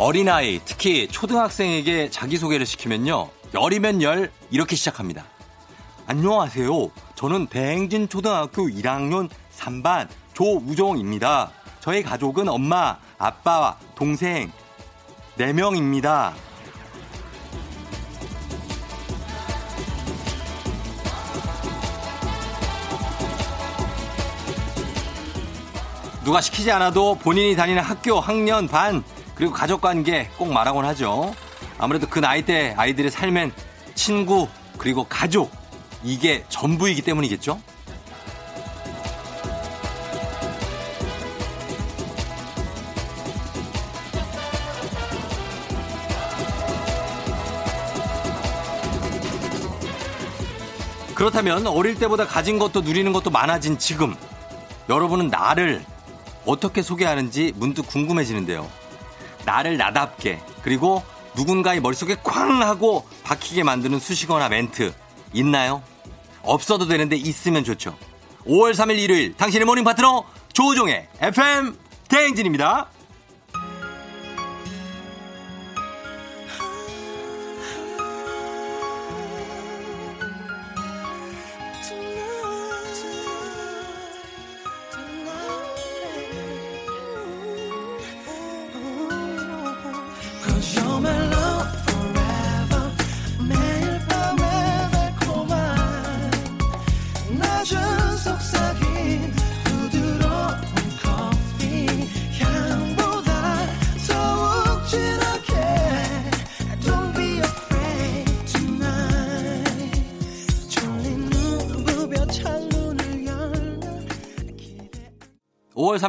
어린아이, 특히 초등학생에게 자기소개를 시키면요. 열이면 열, 이렇게 시작합니다. 안녕하세요. 저는 대행진 초등학교 1학년 3반 조우종입니다. 저희 가족은 엄마, 아빠, 동생 4명입니다. 누가 시키지 않아도 본인이 다니는 학교, 학년, 반, 그리고 가족 관계 꼭 말하곤 하죠. 아무래도 그 나이대 아이들의 삶엔 친구, 그리고 가족, 이게 전부이기 때문이겠죠? 그렇다면 어릴 때보다 가진 것도 누리는 것도 많아진 지금 여러분은 나를 어떻게 소개하는지 문득 궁금해지는데요. 나를 나답게 그리고 누군가의 머릿속에 쾅 하고 박히게 만드는 수식어나 멘트 있나요? 없어도 되는데 있으면 좋죠. 5월 3일 일요일 당신의 morning 파트너 조우종의 FM 대행진입니다.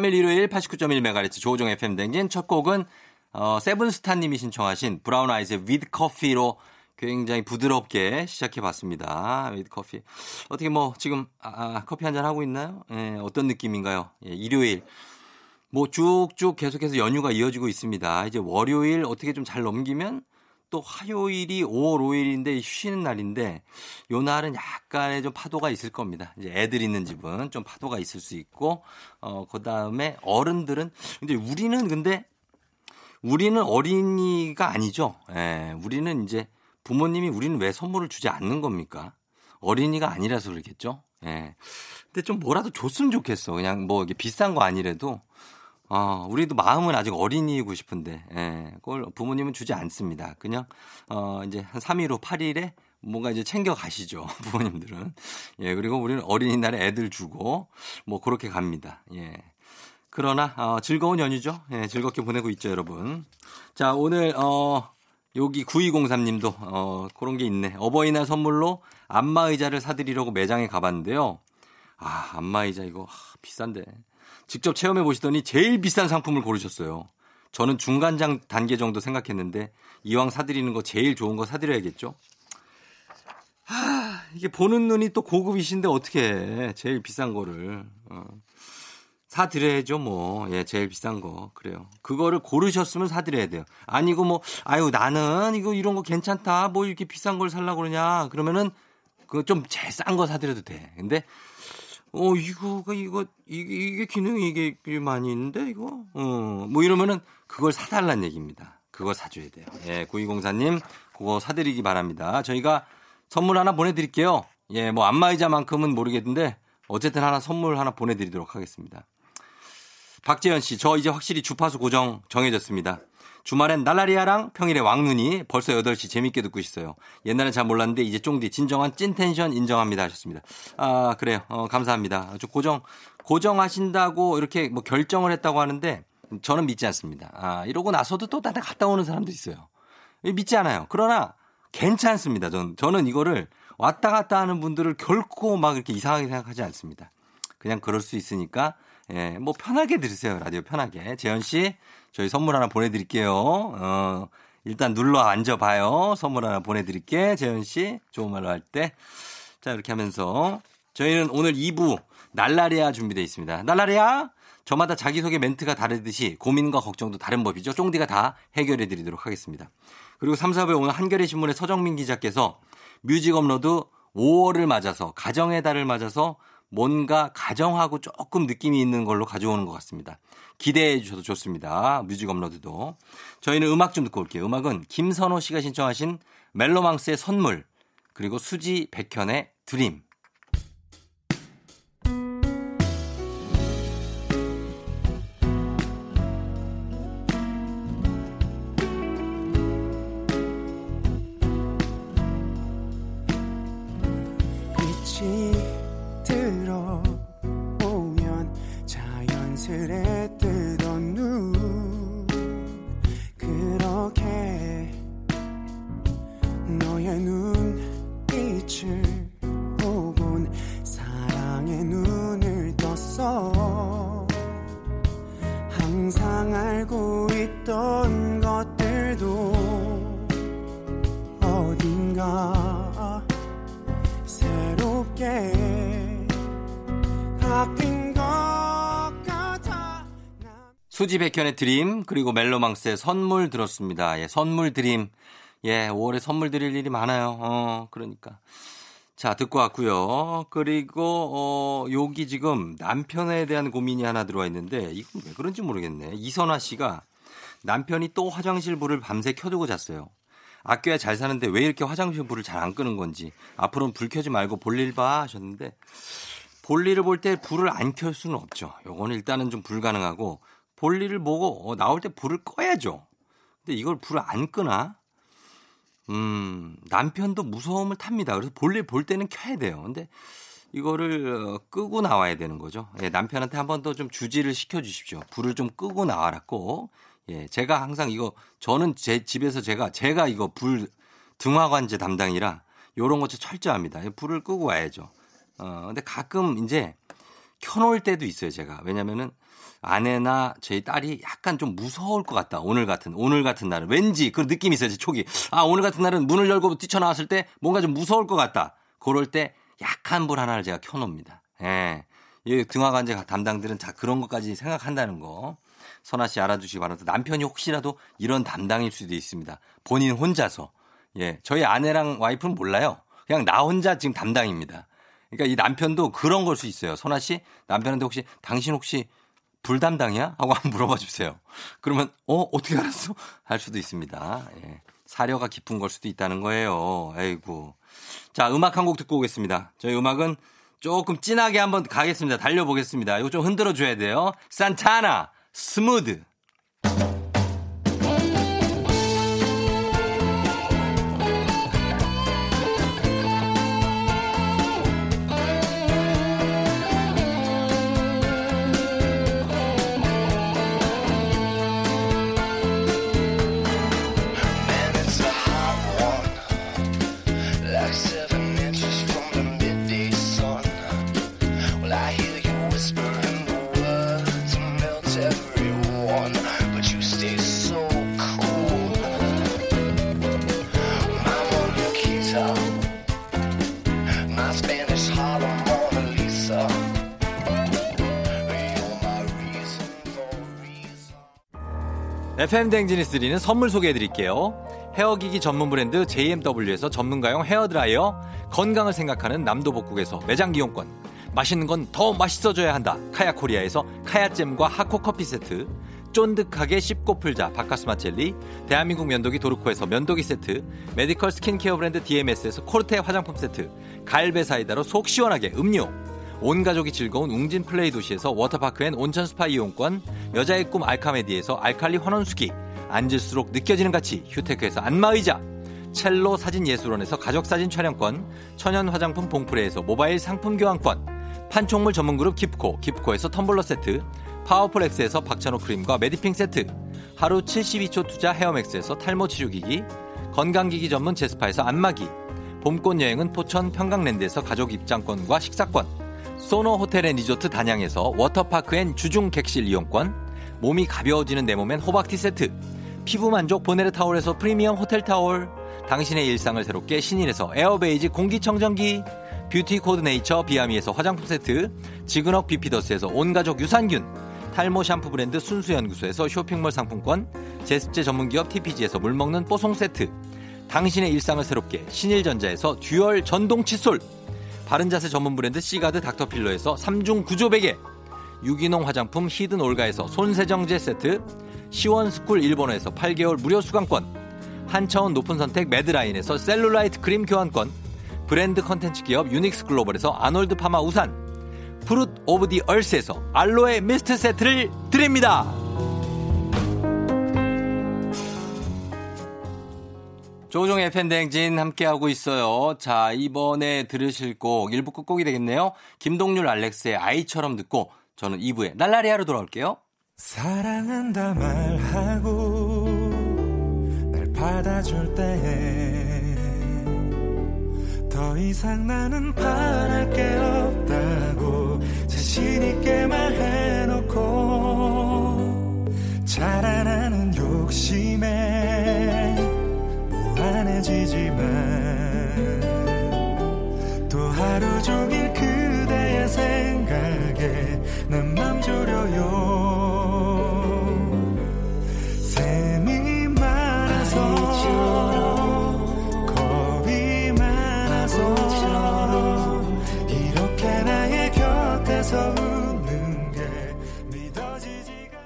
3일 일요일 89.1MHz 조우종 FM 댕진 첫 곡은 어, 세븐스타님이 신청하신 브라운 아이즈의 With Coffee로 굉장히 부드럽게 시작해 봤습니다. With Coffee. 어떻게 뭐 지금 아, 아 커피 한 잔 하고 있나요? 예, 어떤 느낌인가요? 예, 일요일. 뭐 쭉쭉 계속해서 연휴가 이어지고 있습니다. 이제 월요일 어떻게 좀 잘 넘기면 또 화요일이 5월 5일인데 쉬는 날인데 요 날은 약간의 좀 파도가 있을 겁니다. 이제 애들 있는 집은 좀 파도가 있을 수 있고 어 그다음에 어른들은 근데 우리는 근데 우리는 어린이가 아니죠. 예. 우리는 이제 부모님이 우리는 왜 선물을 주지 않는 겁니까? 어린이가 아니라서 그렇겠죠. 예. 근데 좀 뭐라도 줬으면 좋겠어. 그냥 뭐 이게 비싼 거 아니래도 어, 우리도 마음은 아직 어린이이고 싶은데, 예, 그걸 부모님은 주지 않습니다. 그냥, 어, 이제 한 3일 후 8일에 뭔가 이제 챙겨 가시죠. 부모님들은. 예, 그리고 우리는 어린이날에 애들 주고, 뭐, 그렇게 갑니다. 예. 그러나, 어, 즐거운 연휴죠. 예, 즐겁게 보내고 있죠, 여러분. 자, 오늘, 어, 여기 9203님도, 어, 그런 게 있네. 어버이날 선물로 안마의자를 사드리려고 매장에 가봤는데요. 아, 안마의자 이거, 아, 비싼데. 직접 체험해 보시더니 제일 비싼 상품을 고르셨어요. 저는 중간장 단계 정도 생각했는데 이왕 사드리는 거 제일 좋은 거 사드려야겠죠? 하, 이게 보는 눈이 또 고급이신데 어떻게 해. 제일 비싼 거를. 어. 사드려야죠, 뭐. 예, 제일 비싼 거. 그래요. 그거를 고르셨으면 사드려야 돼요. 아니고 뭐, 아유, 나는 이거 이런 거 괜찮다. 뭐 이렇게 비싼 걸 살라고 그러냐. 그러면은 그거 좀 제일 싼 거 사드려도 돼. 근데 어, 이거가, 이거, 이게, 이게 기능이 이게 많이 있는데, 이거? 어, 뭐 이러면은 그걸 사달란 얘기입니다. 그거 사줘야 돼요. 예, 9204님, 그거 사드리기 바랍니다. 저희가 선물 하나 보내드릴게요. 예, 뭐 안마의자만큼은 모르겠는데, 어쨌든 하나 선물 하나 보내드리도록 하겠습니다. 박재현 씨, 저 이제 확실히 주파수 고정 정해졌습니다. 주말엔 날라리아랑 평일에 왕눈이 벌써 8시 재밌게 듣고 있어요. 옛날엔 잘 몰랐는데 이제 쫑디 진정한 찐텐션 인정합니다 하셨습니다. 아, 그래요. 어, 감사합니다. 저 고정, 고정하신다고 이렇게 뭐 결정을 했다고 하는데 저는 믿지 않습니다. 아, 이러고 나서도 또 다른 갔다 오는 사람도 있어요. 믿지 않아요. 그러나 괜찮습니다. 전, 저는 이거를 왔다 갔다 하는 분들을 결코 막 이렇게 이상하게 생각하지 않습니다. 그냥 그럴 수 있으니까 예, 뭐 편하게 들으세요. 라디오 편하게. 재현 씨, 저희 선물 하나 보내드릴게요. 어, 일단 눌러 앉아봐요. 선물 하나 보내드릴게. 재현 씨, 좋은 말로 할 때. 자, 이렇게 하면서 저희는 오늘 2부 날라리아 준비되어 있습니다. 날라리아! 저마다 자기소개 멘트가 다르듯이 고민과 걱정도 다른 법이죠. 쫑디가 다 해결해 드리도록 하겠습니다. 그리고 3, 4부에 오늘 한겨레 신문의 서정민 기자께서 music upload 5월을 맞아서 가정의 달을 맞아서 뭔가 가정하고 조금 느낌이 있는 걸로 가져오는 것 같습니다. 기대해 주셔도 좋습니다. music upload도. 저희는 음악 좀 듣고 올게요. 음악은 김선호 씨가 신청하신 멜로망스의 선물 그리고 수지 백현의 드림. 수지 백현의 드림 그리고 멜로망스의 선물 들었습니다. 예, 선물 드림. 예, 5월에 선물 드릴 일이 많아요. 어, 그러니까. 자, 듣고 왔고요. 그리고 어, 여기 지금 남편에 대한 고민이 하나 들어와 있는데 이건 왜 그런지 모르겠네. 이선화 씨가 남편이 또 화장실 불을 밤새 켜두고 잤어요. 아껴야 잘 사는데 왜 이렇게 화장실 불을 잘 안 끄는 건지 앞으로는 불 켜지 말고 볼일 봐 하셨는데 볼일을 볼 때 불을 안 켤 수는 없죠. 요거는 일단은 좀 불가능하고 볼일을 보고 어, 나올 때 불을 꺼야죠. 근데 이걸 불을 안 끄나? 음, 남편도 무서움을 탑니다. 그래서 볼일 볼 때는 켜야 돼요. 근데 이거를 어, 끄고 나와야 되는 거죠. 예, 남편한테 한 번 더 좀 주지를 시켜 주십시오. 불을 좀 끄고 나와라 꼭. 예, 제가 항상 이거 저는 제 집에서 제가 제가 이거 불 등화관제 담당이라 요런 거 철저합니다. 불을 끄고 와야죠. 어, 근데 가끔 이제 켜놓을 때도 있어요, 제가. 왜냐면은 아내나 저희 딸이 약간 좀 무서울 것 같다. 오늘 같은 오늘 같은 날은 왠지 그 느낌이 있어요. 제 촉이. 아 오늘 같은 날은 문을 열고 뛰쳐나왔을 때 뭔가 좀 무서울 것 같다. 그럴 때 약한 불 하나를 제가 켜놓습니다. 예. 이 등화관제 담당들은 다 그런 것까지 생각한다는 거. 선아 씨 알아주시기 바랍니다. 남편이 혹시라도 이런 담당일 수도 있습니다. 본인 혼자서. 예. 저희 아내랑 와이프는 몰라요. 그냥 나 혼자 지금 담당입니다. 그러니까 이 남편도 그런 걸 수 있어요. 선아 씨, 남편한테 혹시 당신 혹시 불담당이야? 하고 한번 물어봐 주세요. 그러면 어 어떻게 알았어? 할 수도 있습니다. 예. 사려가 깊은 걸 수도 있다는 거예요. 아이고. 자, 음악 한 곡 듣고 오겠습니다. 저희 음악은 조금 진하게 한번 가겠습니다. 달려보겠습니다. 이거 좀 흔들어 줘야 돼요. 산타나 Smooth. FM 댕진에서 드리는 선물 소개해 드릴게요. 헤어기기 전문 브랜드 JMW에서 전문가용 헤어드라이어, 건강을 생각하는 남도복국에서 매장 이용권, 맛있는 건 더 맛있어져야 한다. 카야코리아에서 카야잼과 하코 커피 세트, 쫀득하게 씹고 풀자 박카스맛 젤리, 대한민국 면도기 도르코에서 면도기 세트, 메디컬 스킨케어 브랜드 DMS에서 코르테 화장품 세트, 갈배 사이다로 속 시원하게 음료, 온 가족이 즐거운 웅진 플레이 도시에서 워터파크 and 온천 스파 이용권, 여자의 꿈 알카메디에서 알칼리 환원수기, 앉을수록 느껴지는 가치 휴테크에서 안마의자, 첼로 사진 예술원에서 가족 사진 촬영권, 천연 화장품 봉프레에서 모바일 상품 교환권, 판촉물 전문 그룹 기프코, 기프코에서 텀블러 세트, 파워풀 엑스에서 박찬호 크림과 메디핑 세트, 하루 72초 투자 헤어맥스에서 탈모 치료기기, 건강기기 전문 제스파에서 안마기, 봄꽃 여행은 포천 평강랜드에서 가족 입장권과 식사권, 소노 호텔 앤 리조트 단양에서 워터파크 and 주중 객실 이용권, 몸이 가벼워지는 내 몸엔 호박티 세트, 피부 만족 보네르 타월에서 프리미엄 호텔 타월, 당신의 일상을 새롭게 신일에서 에어베이지 공기청정기, 뷰티 코드 네이처 비아미에서 화장품 세트, 지근억 비피더스에서 온가족 유산균, 탈모 샴푸 브랜드 순수연구소에서 쇼핑몰 상품권, 제습제 전문기업 TPG에서 물먹는 뽀송 세트, 당신의 일상을 새롭게 신일전자에서 듀얼 전동 칫솔, 바른자세 전문 브랜드 시가드 닥터필로에서 3중 구조 베개 유기농 화장품 히든 올가에서 손세정제 세트 시원스쿨 일본어에서 8개월 무료 수강권 한차원 높은 선택 매드라인에서 셀룰라이트 크림 교환권 브랜드 컨텐츠 기업 유닉스 글로벌에서 아놀드 파마 우산 프룻 오브 디 얼스에서 알로에 미스트 세트를 드립니다. 조종의 팬댕진 함께하고 있어요. 자, 이번에 들으실 곡 1부 끝곡이 되겠네요. 김동률 알렉스의 아이처럼 듣고 저는 2부에 날라리아로 돌아올게요. 사랑한다 말하고 날 받아줄 때더 이상 나는 바랄 게 없다고 자신 있게 말해놓고 자라나는 욕심에 무한해지지만 또 하루 종일 그대의 생각에 내맘 졸여요. 샘이 많아서 겁이 많아서 이렇게 나의 곁에서 웃는 게 믿어지지가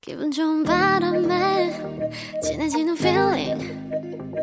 기분 좋은 바람에 진해지는 feeling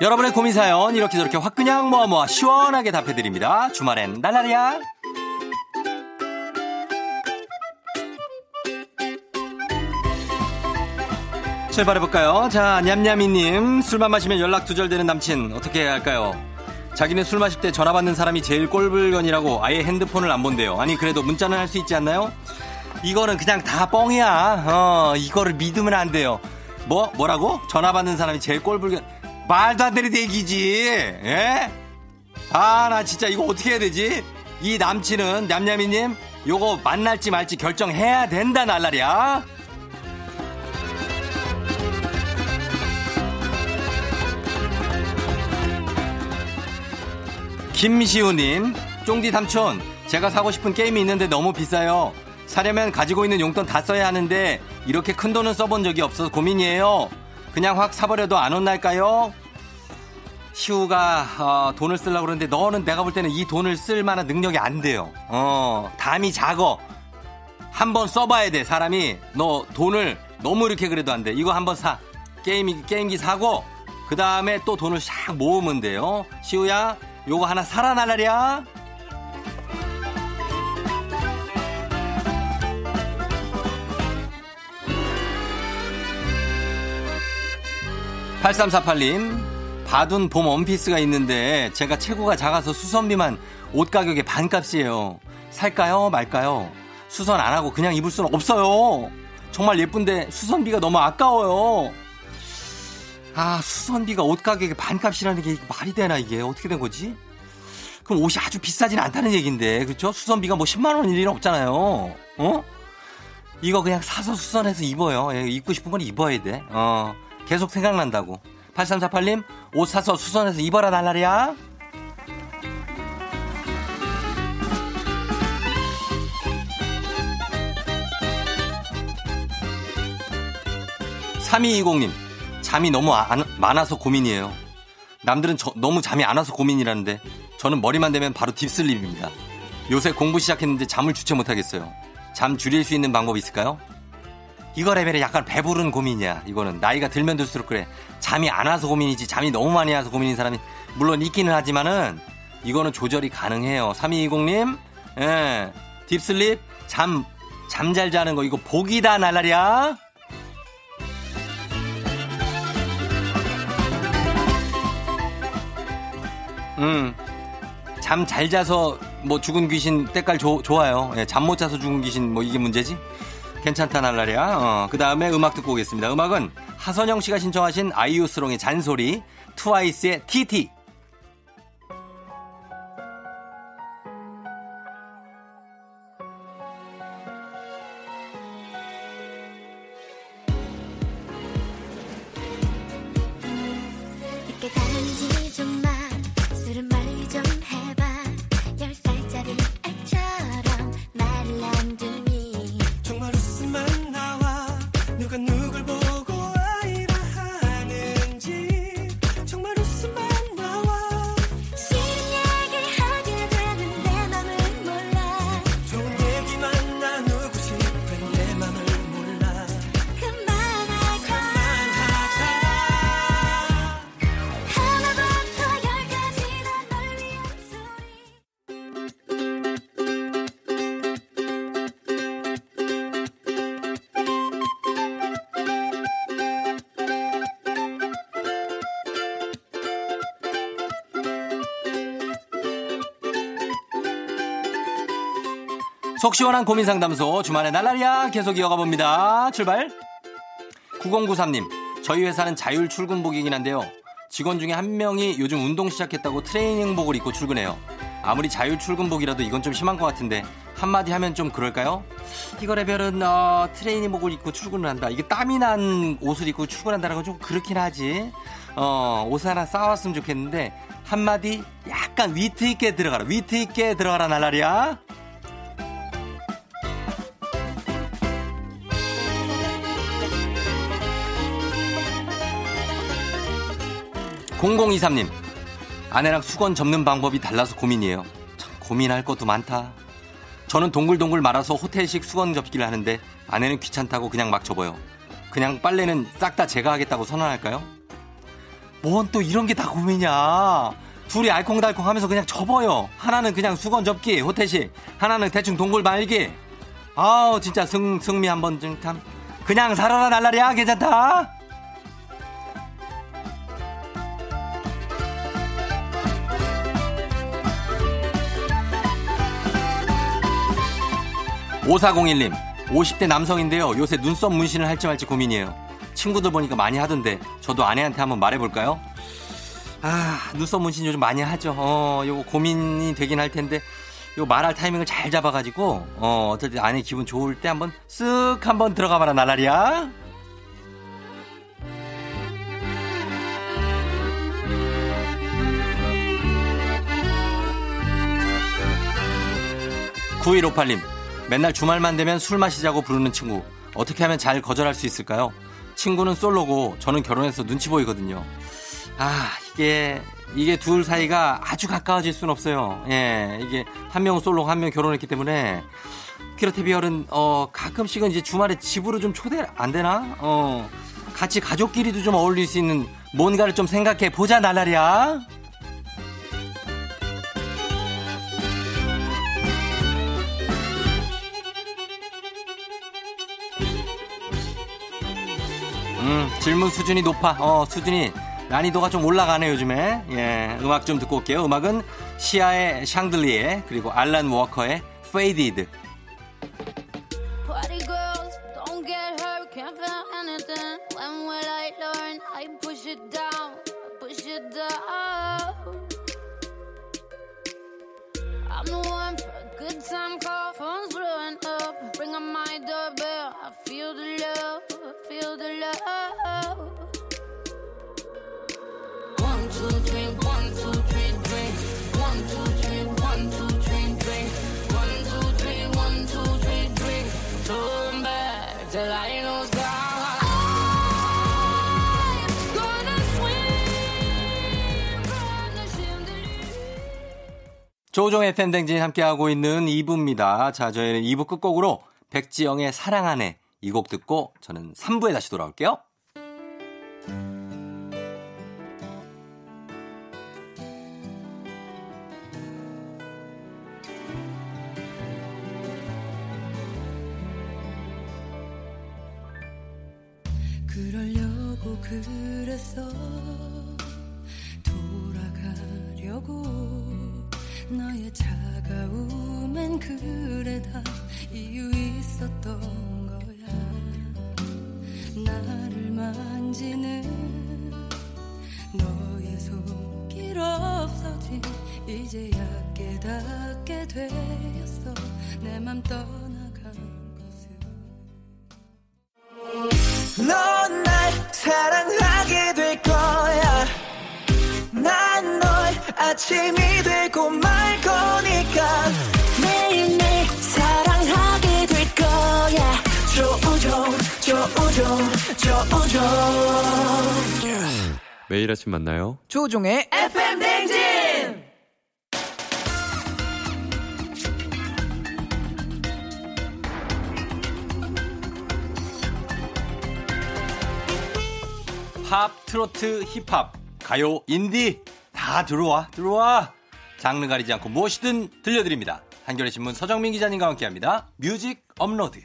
여러분의 고민 사연 이렇게 저렇게 확 그냥 모아 모아 시원하게 답해드립니다. 주말엔 날라리야. 출발해볼까요? 자, 냠냠이님. 술만 마시면 연락 두절되는 남친. 어떻게 해야 할까요? 자기는 술 마실 때 전화 받는 사람이 제일 꼴불견이라고 아예 핸드폰을 안 본대요. 아니, 그래도 문자는 할 수 있지 않나요? 이거는 그냥 다 뻥이야. 어, 이거를 믿으면 안 돼요. 뭐, 뭐라고? 전화 받는 사람이 제일 꼴불견. 말도 안 되는 얘기지. 예? 아, 나 진짜 이거 어떻게 해야 되지? 이 남친은, 냠냠이님, 요거 만날지 말지 결정해야 된다, 날라리야. 김시우님, 쫑디 삼촌, 제가 사고 싶은 게임이 있는데 너무 비싸요. 사려면 가지고 있는 용돈 다 써야 하는데 이렇게 큰 돈은 써본 적이 없어서 고민이에요. 그냥 확 사버려도 안 혼날까요? 시우가 어, 돈을 쓰려고 그러는데 너는 내가 볼 때는 이 돈을 쓸 만한 능력이 안 돼요. 어, 담이 작어. 한번 써봐야 돼. 사람이 너 돈을 너무 이렇게 그래도 안 돼. 이거 한번 사. 게임 게임기 사고 그 다음에 또 돈을 싹 모으면 돼요. 시우야, 요거 하나 날라리 8348님, 받은 봄 원피스가 있는데 제가 체구가 작아서 수선비만 옷 가격의 반값이에요. 살까요? 말까요? 수선 안 하고 그냥 입을 수는 없어요. 정말 예쁜데 수선비가 너무 아까워요. 아, 수선비가 옷 가격의 반값이라는 게 말이 되나 이게 어떻게 된 거지? 그럼 옷이 아주 비싸진 않다는 얘기인데, 그렇죠? 수선비가 뭐 10만 원일 일은 없잖아요. 어? 이거 그냥 사서 수선해서 입어요. 예, 입고 싶은 건 입어야 돼. 어. 계속 생각난다고. 8348님, 옷 사서 수선해서 입어라 날라리야. (3220님) 잠이 너무 안- 많아서 고민이에요 남들은 저- 너무 잠이 안 와서 고민이라는데 저는 머리만 대면 바로 딥슬립입니다 요새 공부 시작했는데 잠을 주체 못하겠어요 잠 줄일 수 있는 방법이 있을까요? 이거 레벨에 약간 배부른 고민이야. 이거는 나이가 들면 들수록 그래. 잠이 안 와서 고민이지. 잠이 너무 많이 와서 고민인 사람이 물론 있기는 하지만은 이거는 조절이 가능해요. 3220님, 예, 딥슬립, 잠, 잠 잘 자는 거 이거 복이다 날라리야. 음, 잠 잘 자서 뭐 죽은 귀신 때깔 조- 좋아요. 예, 잠 못 자서 죽은 귀신 뭐 이게 문제지? 괜찮다 날라리야. 어, 그 다음에 음악 듣고 오겠습니다. 음악은 하선영 씨가 신청하신 아이유스롱의 잔소리, 트와이스의 TT. 속 시원한 고민 상담소 주말에 날라리야 계속 이어가 봅니다. 출발. 9093님, 저희 회사는 자율 출근복이긴 한데요. 직원 중에 한 명이 요즘 운동 시작했다고 트레이닝복을 입고 출근해요. 아무리 자율 출근복이라도 이건 좀 심한 것 같은데 한마디 하면 좀 그럴까요? 이거 레벨은 어, 트레이닝복을 입고 출근을 한다. 이게 땀이 난 옷을 입고 출근한다는 건 좀 그렇긴 하지. 어, 옷 하나 싸왔으면 좋겠는데 한마디 약간 위트 있게 들어가라. 위트 있게 들어가라 날라리야. 0023님, 아내랑 수건 접는 방법이 달라서 고민이에요. 참, 고민할 것도 많다. 저는 동글동글 말아서 호텔식 수건 접기를 하는데 아내는 귀찮다고 그냥 막 접어요. 그냥 빨래는 싹 다 제가 하겠다고 선언할까요? 뭔 또 이런 게 다 고민이야. 둘이 알콩달콩 하면서 그냥 접어요. 하나는 그냥 수건 접기, 호텔식. 하나는 대충 동글 말기. 아우, 진짜 승, 승미 한번 좀 참. 그냥 살아라 날라리야. 괜찮다. 오사공일님 50대 남성인데요. 요새 눈썹 문신을 할지 말지 고민이에요. 친구들 보니까 많이 하던데 저도 아내한테 한번 말해볼까요? 아 눈썹 문신 요즘 많이 하죠. 어 요거 고민이 되긴 할 텐데 요 말할 타이밍을 잘 잡아가지고 어때 아내 기분 좋을 때 한번 쓱 한번 들어가봐라 나라리야. 구일오팔님 맨날 주말만 되면 술 마시자고 부르는 친구 어떻게 하면 잘 거절할 수 있을까요? 친구는 솔로고 저는 결혼해서 눈치 보이거든요. 아 이게 이게 둘 사이가 아주 가까워질 수는 없어요. 예 이게 한 명은 솔로고 한 명 결혼했기 때문에 키로테비얼은 어 가끔씩은 이제 주말에 집으로 좀 초대 안 되나? 어 같이 가족끼리도 좀 어울릴 수 있는 뭔가를 좀 생각해 보자 날라리야. 음, 질문 수준이 높아. 어, 수준이 난이도가 좀 올라가네 요즘에. 예, 음악 좀 듣고 올게요. 음악은 시아의 샹들리에 그리고 알란 워커의 love. 조종의 팬댕진 함께하고 있는 2부입니다. 자, 저희는 2부 끝곡으로 백지영의 사랑하네 이 곡 듣고 저는 3부에 다시 돌아올게요. 그러려고 그랬어 그래 다 이유 있었던 거야. 나를 만지는 너의 손길 없어진 이제야 깨닫게 되었어. 내 맘 떠나간 것은 넌 날 사랑하게 될 거야. 난 널 아침이 매일 아침 만나요. 조종의 FM 댕진! 팝, 트로트, 힙합, 가요, 인디 다 들어와 들어와 장르 가리지 않고 무엇이든 들려드립니다. 한겨레 신문 서정민 기자님과 함께합니다. music upload.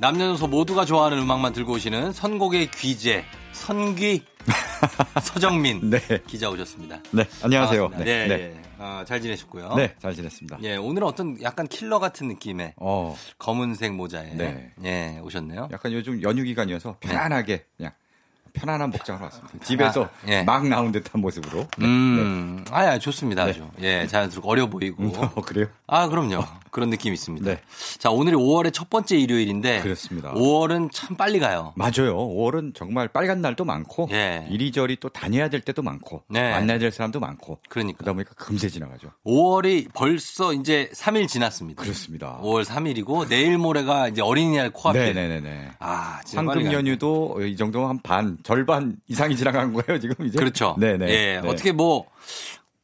남녀노소 모두가 좋아하는 음악만 들고 오시는 선곡의 귀재 선귀 서정민 네. 기자 오셨습니다. 네, 안녕하세요. 반갑습니다. 네, 네, 네. 예. 어, 잘 지내셨고요. 네, 잘 지냈습니다. 예, 오늘은 어떤 약간 킬러 같은 느낌의 어, 검은색 모자에 네. 예, 오셨네요. 약간 요즘 연휴 기간이어서 편안하게 그냥 편안한 복장으로 왔습니다. 집에서 아, 예. 막 나온 듯한 모습으로. 네. 음, 아야 좋습니다 아주. 예, 자연스럽고 어려 보이고. 네. 어, 그래요? 아, 그럼요. 그런 느낌이 있습니다. 네. 자, 오늘이 5월의 첫 번째 일요일인데 그렇습니다. 5월은 참 빨리 가요. 맞아요. 5월은 정말 빨간 날도 많고 예. 이리저리 또 다녀야 될 때도 많고 네. 만나야 될 사람도 많고 그러니까 그러다 보니까 금세 지나가죠. 5월이 벌써 이제 3일 지났습니다. 그렇습니다. 5월 3일이고 내일 모레가 이제 어린이날 코앞에. 네네네네. 아, 황금. 연휴도 이 정도 한 반, 절반 이상이 지나간 거예요, 지금 이제. 그렇죠. 네네. 예, 네. 어떻게 뭐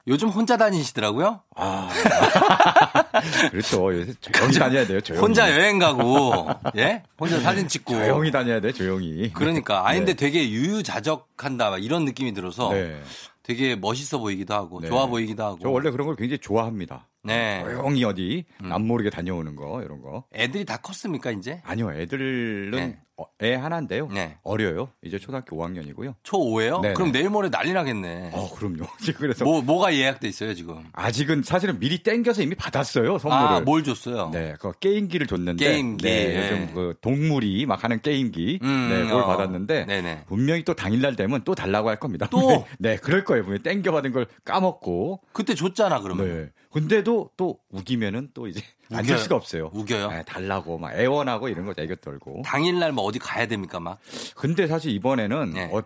요즘 혼자 다니시더라고요. 아. 그렇죠. 요새 조용히 다녀야 돼요, 조용히. 혼자 여행 가고 예? 혼자 사진 찍고 조용히 다녀야 돼, 조용히. 그러니까 아 네. 되게 유유자적한다 막 이런 느낌이 들어서 네. 되게 멋있어 보이기도 하고 네. 좋아 보이기도 하고 저 원래 그런 걸 굉장히 좋아합니다. 네. 조용히 어디 남 모르게 다녀오는 거 이런 거. 애들이 다 컸습니까 이제 아니요, 애들은 네. 어, 애 하나인데요. 네. 어려요. 이제 초등학교 5학년이고요. 초 5예요? 네네. 그럼 내일 모레 난리 나겠네. 어, 그럼요. 지금 그래서 뭐 뭐가 예약돼 있어요 지금? 아직은 사실은 미리 땡겨서 이미 받았어요 선물을. 아 뭘 줬어요? 네, 그 게임기를 줬는데 게임기. 네, 예. 요즘 그 동물이 막 하는 게임기 음, 네, 그걸 어. 받았는데 네네. 분명히 또 당일날 되면 또 달라고 할 겁니다. 또? 네, 네, 그럴 거예요. 분명히 땡겨 받은 걸 까먹고. 그때 줬잖아 그러면. 네. 근데도 또 우기면은 또 이제 우겨요? 앉을 수가 없어요. 우겨요? 네, 달라고 막 애원하고 이런 거 애교 떨고. 당일날 뭐 어디 가야 됩니까 막? 근데 사실 이번에는 네. 어,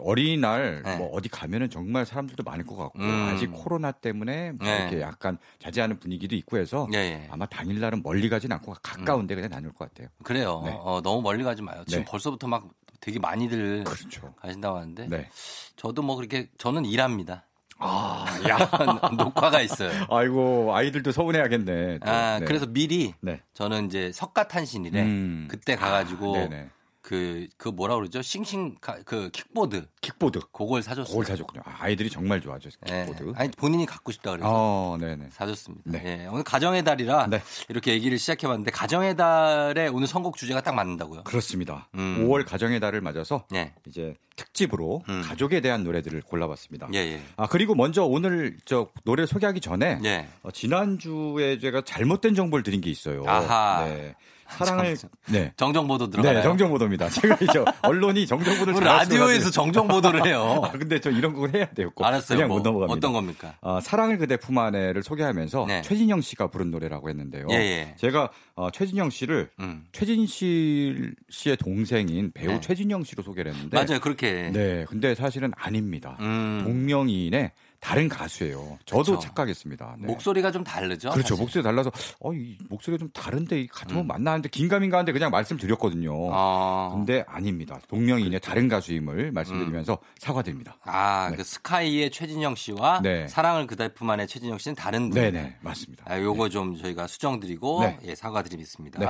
어린이날 네. 뭐 어디 가면은 정말 사람들도 많을 것 같고 음. 아직 코로나 때문에 뭐 네. 이렇게 약간 자제하는 분위기도 있고 해서 예, 예. 아마 당일날은 멀리 가진 않고 가까운데 그냥 다닐 것 같아요. 그래요. 네. 어, 너무 멀리 가지 마요. 지금 네. 벌써부터 막 되게 많이들 그렇죠. 가신다고 하는데 네. 저도 뭐 그렇게 저는 일합니다. 아, 녹화가 있어요. 아이고 아이들도 서운해하겠네. 또. 아, 네. 그래서 미리 네. 저는 이제 석가탄신일에 음. 그때 가가지고 네네. 그, 그 뭐라 그러죠? 싱싱, 가- 그 킥보드. 킥보드. 그걸 사줬어요. 그걸 사줬군요. 아, 아이들이 정말 좋아하죠. 예. 킥보드. 아니, 본인이 갖고 싶다 그래서 어, 네네. 사줬습니다. 네. 예. 오늘 가정의 달이라 네. 이렇게 얘기를 시작해봤는데 가정의 달에 오늘 선곡 주제가 딱 맞는다고요. 그렇습니다. 음. 5월 가정의 달을 맞아서 예. 이제 특집으로 음. 가족에 대한 노래들을 골라봤습니다. 예, 예. 아 그리고 먼저 오늘 저 노래 소개하기 전에 예. 어, 지난주에 제가 잘못된 정보를 드린 게 있어요. 아하. 네. 사랑을 정- 네. 정정 보도 들어가요. 네, 정정 보도입니다. 제가 이제 언론이 정정 보도를 오늘 잘 라디오에서 쓰거든요. 정정 보도를 해요. 아, 근데 저 이런 거 해야 돼요. 꼭. 알았어요. 그냥 뭐, 못 넘어갑니다. 어떤 겁니까? 어, 사랑을 그대 품 안에를 소개하면서 네. 최진영 씨가 부른 노래라고 했는데요. 예, 예. 제가 어, 최진영 씨를 음. 최진 씨, 씨의 동생인 배우 네. 최진영 씨로 소개를 했는데 맞아요. 그렇게. 네, 근데 사실은 아닙니다. 음. 동명이인의 다른 가수예요. 저도 그쵸. 착각했습니다. 네. 목소리가 좀 다르죠. 그렇죠. 사실. 목소리 달라서 어, 이 목소리가 좀 다른데 이 같으면 음. 만나는데 긴가민가 한데 그냥 말씀드렸거든요. 아. 근데 아닙니다. 동명이인의 다른 가수임을 말씀드리면서 사과드립니다. 아, 네. 그 스카이의 최진영 씨와 네. 사랑을 그달품안의 최진영 씨는 다른 분. 네 네 맞습니다. 아, 요거 좀 저희가 수정드리고 네. 예, 사과드리겠습니다. 네.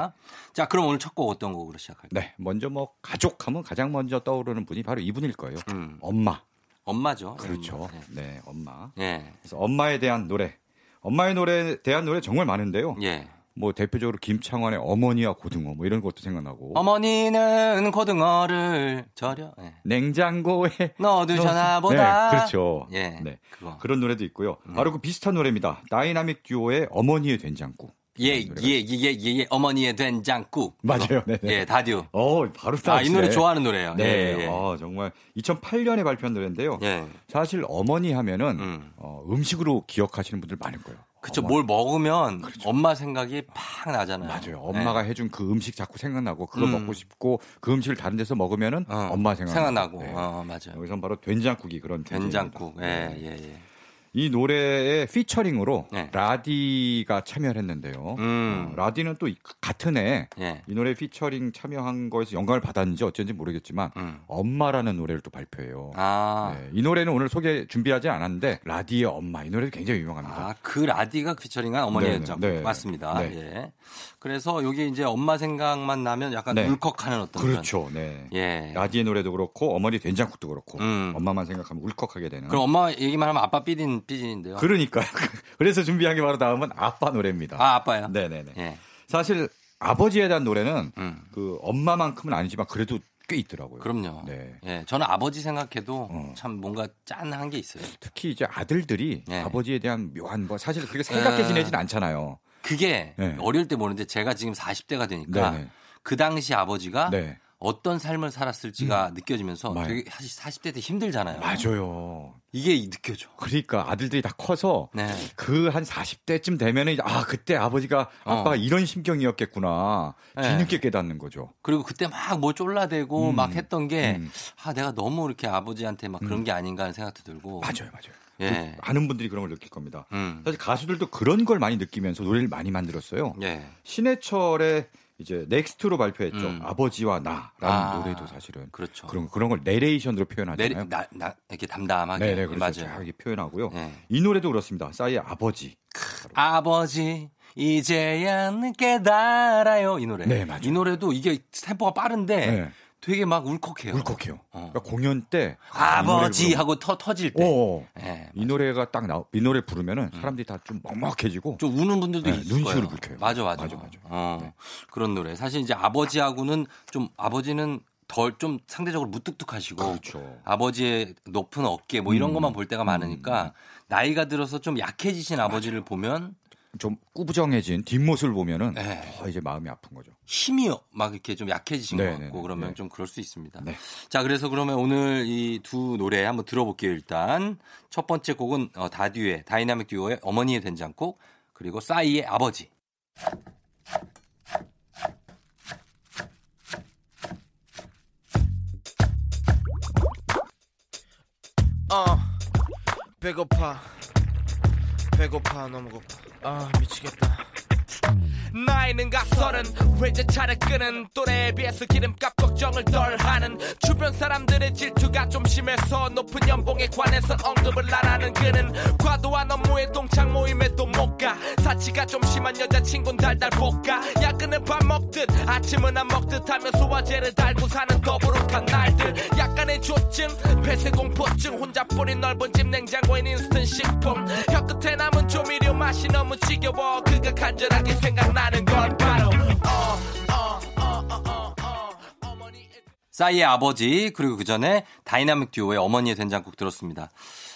자, 그럼 오늘 첫 곡 어떤 곡으로 시작할까요? 네, 먼저 뭐 가족하면 가장 먼저 떠오르는 분이 바로 이분일 거예요. 음, 엄마. 엄마죠. 그렇죠. 네. 네, 엄마. 예. 그래서 엄마에 대한 노래. 엄마의 노래에 대한 노래 정말 많은데요. 예. 뭐 대표적으로 김창완의 어머니와 고등어 뭐 이런 것도 생각나고. 어머니는 고등어를 절여 예. 냉장고에 넣어두셔나 보다. 네, 그렇죠. 예. 네. 그거. 그런 노래도 있고요. 바로 그 비슷한 노래입니다. 다이나믹 듀오의 어머니의 된장국. 예, 노래가 예, 예, 예, 예, 어머니의 된장국. 맞아요. 네네. 예, 다듀. 어, 바로 아, 이 노래. 좋아하는 노래예요. 네, 예, 예. 어, 정말 2008년에 발표한 노래인데요. 예. 사실 어머니 하면은 음. 어, 음식으로 기억하시는 분들 많을 거예요. 그쵸, 어머니. 뭘 먹으면 엄마 생각이 팍 나잖아요. 맞아요. 엄마가 해준 그 음식 자꾸 생각나고 그거 음. 먹고 싶고 그 음식을 다른 데서 먹으면은 어, 엄마 생각나고. 생각나고. 네. 어, 맞아요. 여기선 바로 된장국이 그런 된장국. 예, 네. 예, 예. 이 노래에 피처링으로 네. 라디가 참여를 했는데요. 음. 어, 라디는 또 이- 같은 해이 예. 노래 피처링 참여한 거에서 영감을 받았는지 어쩐지 모르겠지만 음. 엄마라는 노래를 또 발표해요. 아. 네, 이 노래는 오늘 소개 준비하지 않았는데 라디의 엄마 이 노래도 굉장히 유명합니다. 아, 그 라디가 피처링한 어머니의 네네, 장 네. 맞습니다. 네. 예. 그래서 여기 이제 엄마 생각만 나면 약간 네. 울컥하는 어떤 그렇죠. 네. 예. 라디의 노래도 그렇고 어머니 된장국도 그렇고 음. 엄마만 생각하면 울컥하게 되는. 그럼 엄마 얘기만 하면 아빠 삐진 삐진인데요. 그러니까요. 그래서 준비한 게 바로 다음은 아빠 노래입니다. 아, 아빠요. 네네네. 예. 사실 아버지에 대한 노래는 음. 그 엄마만큼은 아니지만 그래도 꽤 있더라고요. 그럼요. 네. 예. 저는 아버지 생각해도 어. 참 뭔가 짠한 게 있어요. 특히 이제 아들들이 네. 아버지에 대한 묘한 뭐 사실 그렇게 생각해 에. 지내진 않잖아요. 그게 네. 어릴 때 모르는데 제가 지금 40대가 되니까 네네. 그 당시 아버지가 네. 어떤 삶을 살았을지가 느껴지면서 맞아요. 되게 사실 40대 때 힘들잖아요. 맞아요. 이게 느껴져. 그러니까 아들들이 다 커서 네. 그한 40대쯤 되면은 아 그때 아버지가 아빠가 어. 이런 심경이었겠구나 네. 뒤늦게 깨닫는 거죠. 그리고 그때 막 뭐 쫄라대고 음. 막 했던 게 음. 아, 내가 너무 이렇게 아버지한테 막 그런 게 아닌가 하는 생각도 들고. 맞아요, 맞아요. 예. 그 많은 분들이 그런 걸 느낄 겁니다. 음. 사실 가수들도 그런 걸 많이 느끼면서 노래를 많이 만들었어요. 예. 신해철의 이제 넥스트로 발표했죠. 음. 아버지와 나라는 아, 노래도 사실은 그렇죠. 그런 그런 걸 내레이션으로 표현하잖아요. 나, 나, 이렇게 담담하게. 네네 그렇죠. 맞아요. 쫙 이렇게 표현하고요. 예. 이 노래도 그렇습니다. 싸이의 아버지. 아버지 이제야 깨달아요 이 노래. 네, 맞아요. 이 노래도 이게 템포가 빠른데 네. 되게 막 울컥해요. 울컥해요. 어. 그러니까 공연 때 아버지 하고 터 터질 때. 어, 어. 예. 이 노래가 딱 나오 이 노래 부르면은 사람들이 다 좀 먹먹해지고 좀 우는 분들도 네, 있을 눈시울을 거예요. 붉혀요. 맞아, 맞아, 맞아, 맞아. 어, 네. 그런 노래. 사실 이제 아버지하고는 좀 아버지는 덜 좀 상대적으로 무뚝뚝하시고 그렇죠. 아버지의 높은 어깨 뭐 이런 음. 것만 볼 때가 많으니까 나이가 들어서 좀 약해지신 아버지를 보면 좀 꾸부정해진 뒷모습을 보면은 네. 더 이제 마음이 아픈 거죠. 힘이 막 이렇게 좀 약해지신 네, 것 네, 같고 네, 그러면 네. 좀 그럴 수 있습니다. 네. 자, 그래서 그러면 오늘 이 두 노래 한번 들어볼게요. 일단 첫 번째 곡은 어, 다듀의 다이나믹 듀오의 어머니의 된장국 그리고 싸이의 아버지. 어 배고파. 배고파 너무 고파. 아 미치겠다 나이는 각 서른 회제차를 끄는 또래에 비해서 기름값 걱정을 덜 하는 주변 사람들의 질투가 좀 심해서 높은 연봉에 관해선 언급을 안 하는 그는 과도한 업무에 동창 모임에도 못 가. 사치가 좀 심한 여자친구는 달달 볶아 야근은 밥 먹듯 아침은 안 먹듯 하며 소화제를 달고 사는 더부룩한 날들. 약간의 조증 폐쇄공포증 혼자 뿌린 넓은 집 냉장고엔 인스턴트 식품. 혀끝에 남은 조미료 맛이 너무 지겨워 그가 간절하게 생각나 는 건 바로 어, 어, 어, 싸이의 아버지 그리고 그 전에 다이나믹 듀오의 어머니의 된장국 들었습니다.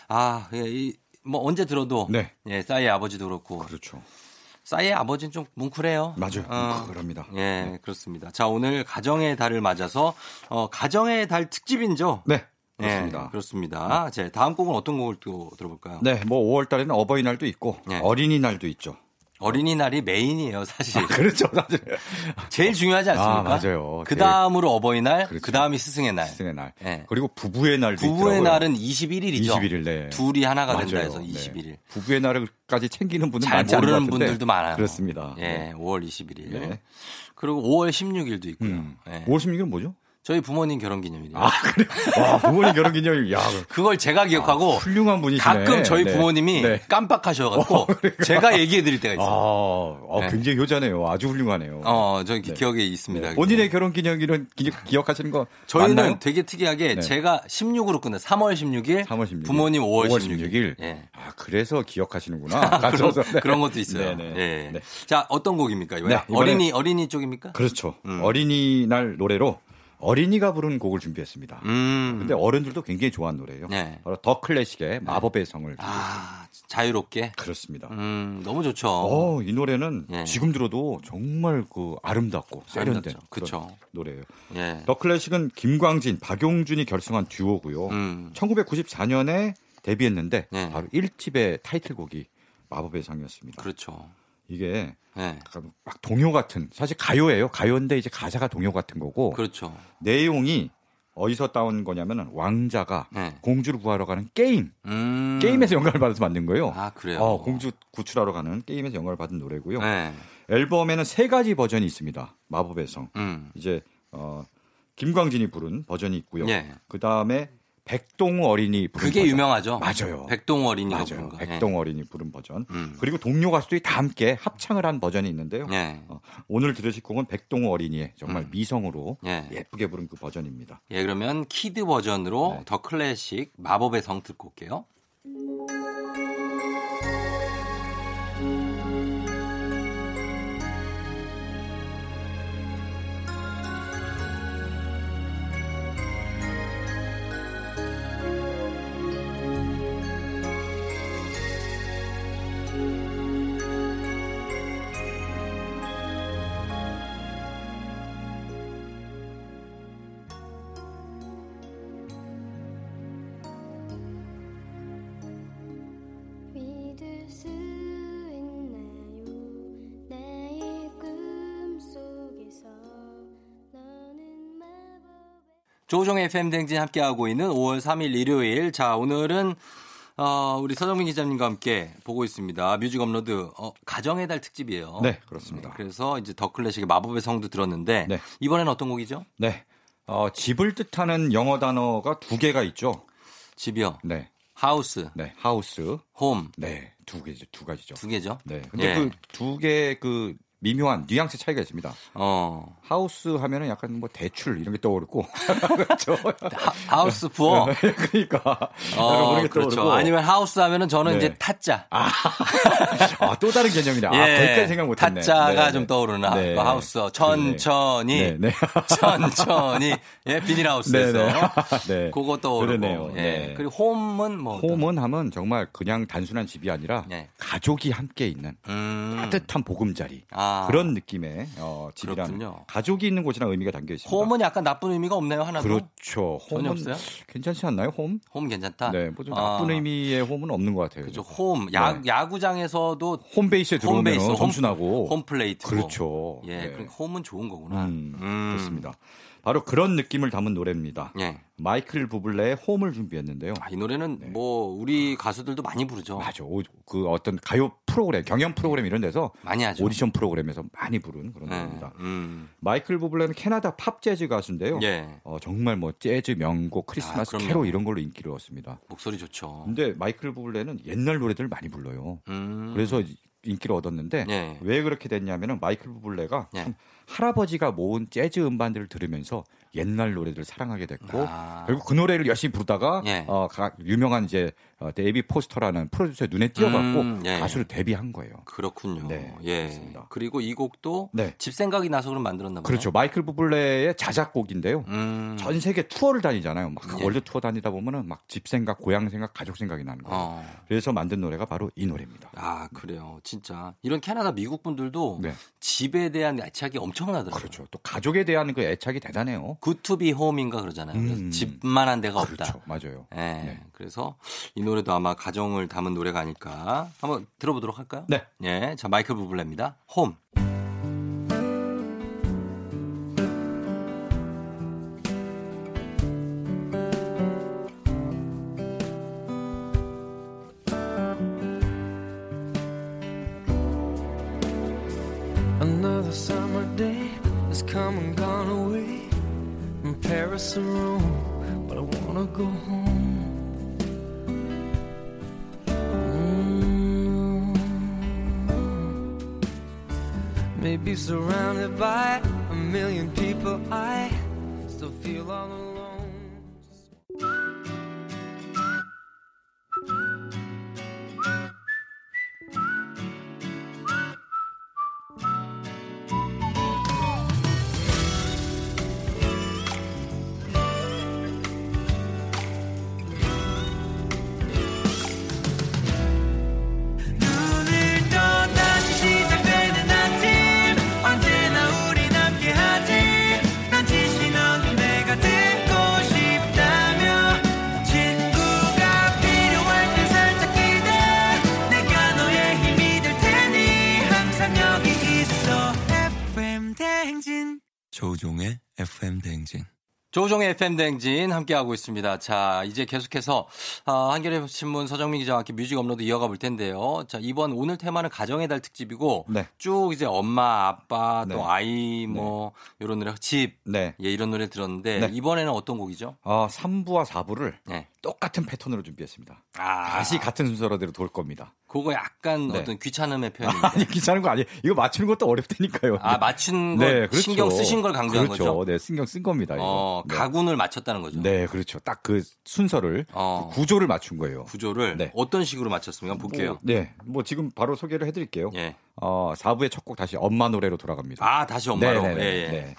아, 예, 이, 뭐 언제 들어도 네. 예, 싸이의 아버지도 그렇고 그렇죠. 싸이의 아버지는 좀 뭉클해요. 맞아요. 어, 그럽니다. 예, 그렇습니다. 자, 오늘 가정의 달을 맞아서 어, 가정의 달 특집이죠. 네. 예, 그렇습니다. 그렇습니다. 자, 다음 곡은 어떤 곡을 또 들어볼까요? 네, 뭐 5월 달에는 어버이날도 있고 네. 어린이날도 있죠. 어린이날이 메인이에요, 사실. 그렇죠, 사실. 제일 중요하지 않습니까? 아, 맞아요. 그 다음으로 어버이날, 그렇죠. 그 다음이 스승의 날. 스승의 날. 예. 그리고 부부의 날도 부부의 있더라고요. 날은 21일이죠. 21일, 네. 둘이 하나가 된다 맞아요. 해서 네. 21일. 부부의 날까지 챙기는 분은 잘 모르는. 분들도 많아요. 그렇습니다. 예, 네. 5월 21일. 네. 그리고 5월 16일도 있고요. 음. 예. 5월 16일은 뭐죠? 저희 부모님 결혼 기념일이에요. 아, 그래. 와, 부모님 결혼 기념일. 야, 그걸 제가 기억하고 훌륭한 분이시네. 가끔 저희 네. 부모님이 네. 깜빡하셔 갖고 제가 얘기해 드릴 때가 아, 있어요. 어, 네. 굉장히 효자네요. 아주 훌륭하네요. 어, 저 기- 네. 기억에 있습니다. 네. 본인의 결혼 기념일은 기, 기억하시는 거 저희는 맞나요? 되게 특이하게 네. 제가 16으로 끝나 3월 16일, 3월 16일. 부모님 5월, 5월 16일. 16일. 예. 아, 그래서 기억하시는구나. 그런. 네. 그런 것도 있어요. 네네. 예. 네. 자, 어떤 곡입니까? 네, 이번에- 어린이 어린이 쪽입니까? 그렇죠. 음. 어린이날 노래로 어린이가 부른 곡을 준비했습니다. 음. 근데 어른들도 굉장히 좋아하는 노래예요. 네. 바로 더 클래식의 마법의 성을. 아, 자유롭게. 그렇습니다. 음, 너무 좋죠. 어, 이 노래는 예. 지금 들어도 정말 그 아름답고 세련된. 그쵸. 노래예요. 예. 더 클래식은 김광진, 박용준이 결성한 듀오고요. 음. 1994년에 데뷔했는데 예. 바로 1집의 타이틀곡이 마법의 상이었습니다. 그렇죠. 이게 예. 약간 막 동요 같은 사실 가요예요. 가요인데 이제 가사가 동요 같은 거고 그렇죠. 내용이 어디서 따온 거냐면은 왕자가 예. 공주를 구하러 가는 게임 음. 게임에서 영감을 받아서 만든 거예요. 아, 그래요? 어, 공주 구출하러 가는 게임에서 영감을 받은 노래고요. 예. 앨범에는 세 가지 버전이 있습니다. 마법의 성. 음. 이제 어, 김광진이 부른 버전이 있고요. 예. 그 다음에 백동우 어린이 부른 그게 버전. 유명하죠. 맞아요. 백동 어린이가 부른 맞아요. 거. 백동 어린이 부른 버전. 음. 그리고 동료 가수들이 다 함께 합창을 한 버전이 있는데요. 예. 예. 어, 오늘 들으실 곡은 백동우 어린이의 정말 음. 미성으로 예. 예쁘게 부른 그 버전입니다. 예, 그러면 kid 버전으로 네. 더 클래식 마법의 성 듣고 올게요. 조종의 FM 대행진 함께하고 있는 5월 3일 일요일. 자, 오늘은 어, 우리 서정민 기자님과 함께 보고 있습니다. 뮤직 업로드 어, 가정의 달 특집이에요. 네, 그렇습니다. 그래서 이제 더 클래식의 마법의 성도 들었는데 네. 이번에는 어떤 곡이죠? 네. 어, 집을 뜻하는 영어 단어가 두 개가 있죠. 집이요. 네. 하우스, 네. house. home 네. 두 개죠. 두 가지죠. 두 개죠. 네. 근데 예. 그두 개의 그 미묘한 뉘앙스 차이가 있습니다. 어. 하우스 하면은 약간 뭐 대출 이런 게 떠오르고 그렇죠. 하, 우스 부어. 그러니까 어, 그렇죠. 아니면 하우스 하면은 저는 네. 이제 타짜. 아, 또 다른 개념이네. 아, 거기까지 생각 못 했네. 타짜가 네, 좀 네. 떠오르나. 네. 그 하우스. 천천히. 네, 네. 천천히. 예, 비닐하우스에서. 네, 네. 네. 그거 떠오르고. 그러네요. 예. 네. 그리고 홈은 뭐. 홈은 하면 정말 그냥 단순한 집이 아니라 네. 가족이 함께 있는 음. 따뜻한 보금자리 아. 그런 느낌의 어, 집이란 그렇군요. 가족이 있는 곳이라는 의미가 담겨 있습니다. 홈은 약간 나쁜 의미가 없나요, 하나도? 그렇죠. 홈은 없어요? 괜찮지 않나요? home? home 괜찮다. 네, 뭐좀 아, 나쁜 의미의 home은 없는 것 같아요. 그죠. 홈. 야, 네. 야구장에서도 홈베이스에 들어오면 홈베이스, 홈- 점수 나고 홈플레이트. 그렇죠. 예, 네. 그러니까 home은 좋은 거구나. 음, 음. 그렇습니다. 바로 그런 느낌을 담은 노래입니다. 예. 마이클 부블레의 Home을 준비했는데요. 아, 이 노래는 뭐 우리 가수들도 많이 부르죠. 네. 맞아. 오- 그 어떤 가요 프로그램, 경연 프로그램 이런 데서 많이 하죠. 오디션 프로그램에서 많이 부른 그런 네. 노래입니다. 음. 마이클 부블레는 캐나다 팝 재즈 가수인데요. 예. 어, 정말 뭐 재즈 명곡, 아, 크리스마스 그럼요. 캐롤 이런 걸로 인기를 얻습니다. 목소리 좋죠. 근데 마이클 부블레는 옛날 노래들 많이 불러요. 음. 그래서 인기를 얻었는데 예. 왜 그렇게 됐냐면은 마이클 부블레가 예. 참 할아버지가 모은 재즈 음반들을 들으면서 옛날 노래들을 사랑하게 됐고 아. 결국 그 노래를 열심히 부르다가 예. 어, 가- 유명한 이제 어, 데이비드 포스터라는 프로듀서의 눈에 띄어갖고 음, 예. 가수로 데뷔한 거예요. 그렇군요. 네, 예. 그렇습니다. 그리고 이 곡도 네. 집 생각이 나서 그럼 만들었나 봐요. 그렇죠. 마이클 부블레의 자작곡인데요. 음. 전 세계 투어를 다니잖아요. 막 예. 월드 투어 다니다 보면은 막 집 생각, 고향 생각, 가족 생각이 나는 거예요. 어. 그래서 만든 노래가 바로 이 노래입니다. 아, 그래요. 진짜. 이런 캐나다 미국 분들도 네. 집에 대한 애착이 엄청나더라고요. 그렇죠. 또 가족에 대한 그 애착이 대단해요. 굿투비 홈인가 그러잖아요. 그래서 음. 집만한 데가 없다. 그렇죠. 맞아요. 예. 네. 그래서 이 노래도 아마 가정을 담은 노래가 아닐까. 한번 들어보도록 할까요? 네. 예. 자, 마이클 부블레입니다. 홈. Paris or Rome, but I wanna go home. Mm. Maybe surrounded by a million people, I still feel all alone. 조종의 FM 대행진 함께하고 있습니다. 자, 이제 계속해서 아, 한겨레 신문 서정민 기자와 함께 뮤직 업로드 이어가 볼 텐데요. 자, 이번 오늘 테마는 가정의 달 특집이고 네. 쭉 이제 엄마, 아빠, 네. 또 아이 뭐 이런 노래, 집, 네. 예, 이런 노래 들었는데 네. 이번에는 어떤 곡이죠? 어, 3부와 4부를 네. 똑같은 패턴으로 준비했습니다. 아, 다시 같은 순서대로 돌 겁니다. 그거 약간 네. 어떤 귀찮음의 표현인데. 아니 귀찮은 거 아니에요. 이거 맞추는 것도 어렵다니까요. 아, 맞춘 걸 네, 그렇죠. 신경 쓰신 걸 강조한 그렇죠. 거죠? 네, 신경 쓴 겁니다. 어, 네. 각운을 맞췄다는 거죠. 네, 그렇죠. 딱 그 순서를 어. 그 구조를 맞춘 거예요. 구조를 네. 어떤 식으로 맞췄습니까? 볼게요. 뭐, 네, 뭐 지금 바로 소개를 해드릴게요. 예. 어, 4부의 첫 곡 다시 엄마 노래로 돌아갑니다. 아, 다시 엄마로. 네네네. 예, 예. 네.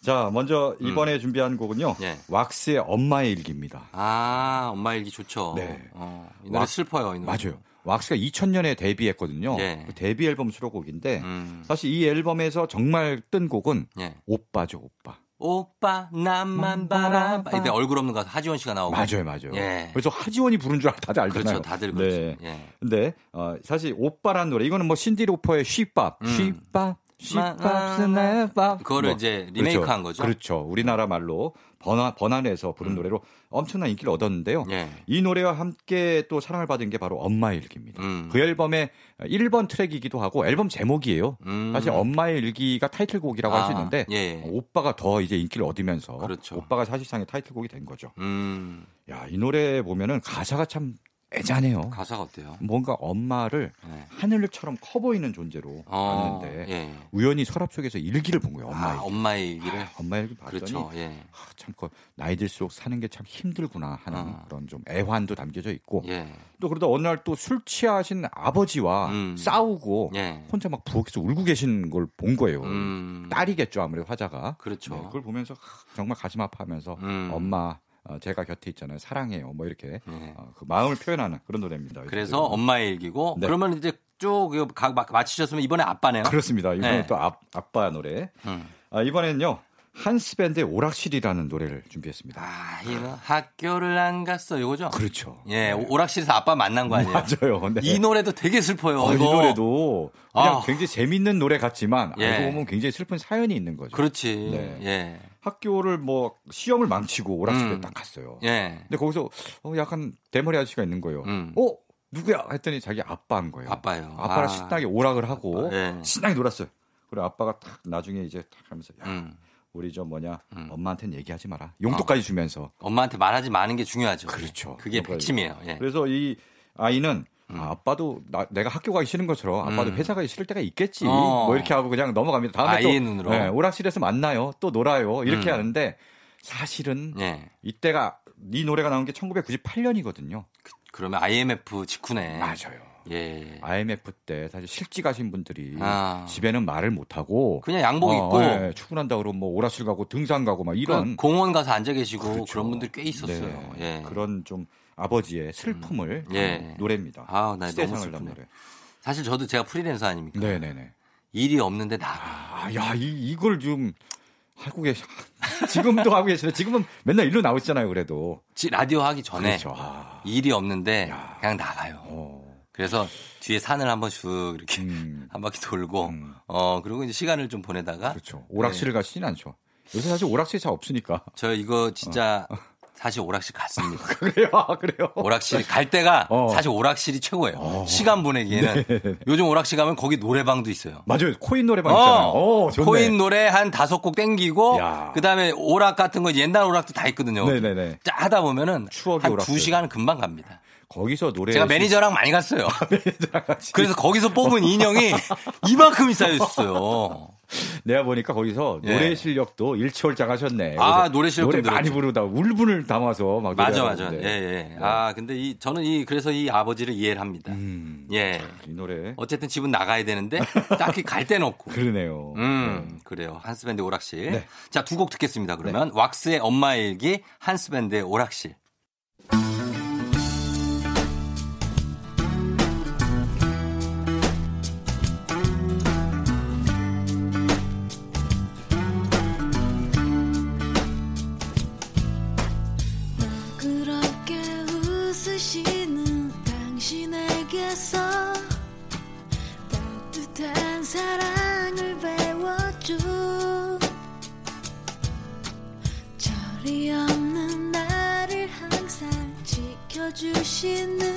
자, 먼저 이번에 준비한 곡은요. 예. 왁스의 엄마의 일기입니다. 아, 엄마 일기 좋죠. 네. 어, 이 노래 와- 슬퍼요, 이 노래. 맞아요. 왁스가 2000년에 데뷔했거든요. 예. 그 데뷔 앨범 수록곡인데 음. 사실 이 앨범에서 정말 뜬 곡은 예. 오빠죠, 오빠. 오빠 나만 바라봐. 이때 얼굴 없는 가수 하지원 씨가 나오고. 맞아요, 맞아요. 예. 그래서 하지원이 부른 줄 알- 다들 알잖아요. 그렇죠. 다들 그렇죠. 네. 예. 근데 어, 사실 오빠란 노래 이거는 뭐 신디 로퍼의 쉬밥, 음. 쉬밥, 마- She Bop, She Bop. 그거를 이제 리메이크한 거죠? 그렇죠. 우리나라 말로 번안, 번안해서 부른 노래로 엄청난 인기를 얻었는데요. 음. 예. 이 노래와 함께 또 사랑을 받은 게 바로 엄마의 일기입니다. 음. 그 앨범의 1번 트랙이기도 하고 앨범 제목이에요. 음. 사실 엄마의 일기가 타이틀곡이라고 할수 아, 있는데 예. 오빠가 더 이제 인기를 얻으면서 그렇죠. 오빠가 사실상의 타이틀곡이 된 거죠. 음. 야, 이 노래 보면은 가사가 참 애잔해요. 가사가 어때요? 뭔가 엄마를 네. 하늘처럼 커 보이는 존재로 어, 봤는데 예. 우연히 서랍 속에서 일기를 본 거예요. 엄마의 아, 엄마의 얘기를. 엄마 일기 봤더니 그렇죠. 예. 아, 참 그, 나이 들수록 사는 게 참 힘들구나 하는 어. 그런 좀 애환도 담겨져 있고 예. 또 그러다 어느 날 또 술 취하신 아버지와 음. 싸우고 예. 혼자 막 부엌에서 울고 계신 걸 본 거예요. 음. 딸이겠죠 아무래도 화자가. 그렇죠. 네, 그걸 보면서 하, 정말 가슴 아파하면서 음. 엄마 어, 제가 곁에 있잖아요 사랑해요 뭐 이렇게 예. 어, 그 마음을 표현하는 그런 노래입니다. 그래서 엄마의 일기고 네. 그러면 이제 쭉 가- 막 맞히셨으면 이번에 아빠네요. 그렇습니다. 이번에 네. 또 아, 아빠 노래. 음. 아, 이번에는요 한스 밴드의 오락실이라는 노래를 준비했습니다. 아, 이거 학교를 안 갔어. 이거죠? 그렇죠. 예, 오락실에서 아빠 만난 거 아니에요? 맞아요. 네. 이 노래도 되게 슬퍼요. 어, 이. 노래도 그냥 아. 굉장히 재밌는 노래 같지만 예. 알고 보면 굉장히 슬픈 사연이 있는 거죠. 그렇지. 네. 예. 학교를 뭐 시험을 망치고 오락실에 음. 딱 갔어요. 예. 근데 거기서 어, 약간 대머리 아저씨가 있는 거예요. 음. 어 누구야? 했더니 자기 아빠인 거예요. 아빠예요. 아빠랑 아. 신나게 오락을 하고 예. 신나게 놀았어요. 그리고 아빠가 탁 나중에 이제 탁 하면서 야 음. 우리 저 뭐냐 음. 엄마한테는 얘기하지 마라. 용돈까지 주면서 엄마한테 말하지 마는 게 중요하죠. 그렇죠. 그게 핵심이에요. 예. 그래서 이 아이는 아, 아빠도 나- 내가 학교 가기 싫은 것처럼 아빠도 음. 회사 가기 싫을 때가 있겠지. 어. 뭐 이렇게 하고 그냥 넘어갑니다. 다음에 또 눈으로. 예, 오락실에서 만나요. 또 놀아요. 이렇게 음. 하는데 사실은 예. 이때가 이 노래가 나온 게 1998년이거든요. 그 러면 IMF 직후네. 맞아요. 예. IMF 때 사실 실직 가신 분들이 아. 집에는 말을 못 하고 그냥 양복 입고 예, 출근한다 그러면 뭐 오락실 가고 등산 가고 막 이런 공원 가서 앉아 계시고 그 그렇죠. 런 분들 꽤 있었어요. 네, 예. 그런 좀 아버지의 슬픔을 음. 예. 노래입니다. 아우, 나 너무. 담은 노래. 사실 저도 제가 프리랜서 아닙니까? 네네네. 일이 없는데 나가. 아, 야, 이, 이걸 좀 하고 계시, 지금도 하고 계시네. 지금은 맨날 일로 나오시잖아요, 그래도. 지- 라디오 하기 전에 그렇죠. 아, 일이 없는데 야. 그냥 나가요. 어, 그래서 뒤에 산을 한번 쭉 이렇게 음, 한 바퀴 돌고 음. 어 그리고 이제 시간을 좀 보내다가 그렇죠. 오락실을 가시진 않죠. 요새 사실 오락실 잘 없으니까. 저 이거 진짜 사실 오락실 갔습니다. 그래요, 아, 그래요. 오락실 갈 때가 어. 사실 오락실이 최고예요. 시간 보내기에는 요즘 오락실 가면 거기 노래방도 있어요. 맞아요. 코인 노래방 있잖아요. 어, 좋네. 코인 노래 한 다섯 곡 땡기고 야. 그다음에 오락 같은 거 옛날 오락도 다 있거든요. 네네네. 짜 하다 보면은 추억의 한 오락들. 두 시간 금방 갑니다. 거기서 노래. 제가 매니저랑 많이 갔어요. 같이. 그래서 거기서 뽑은 인형이 이만큼이 쌓여 있어요. 내가 보니까 거기서 예. 노래 실력도 일취월장하셨네. 아, 노래 실력도 노래 많이 늘었죠. 부르다 울분을 담아서 막 맞아, 맞아. 예, 그러는데. 예. 아, 근데 이, 저는 이, 그래서 이 아버지를 이해를 합니다. 음, 예. 이 노래 어쨌든 집은 나가야 되는데, 딱히 갈 데는 없고. 그러네요. 음, 그래요. 한스밴드 오락실. 네. 자, 두 곡 듣겠습니다. 그러면 왁스의 엄마의 일기, 한스밴드의 오락실. 주시는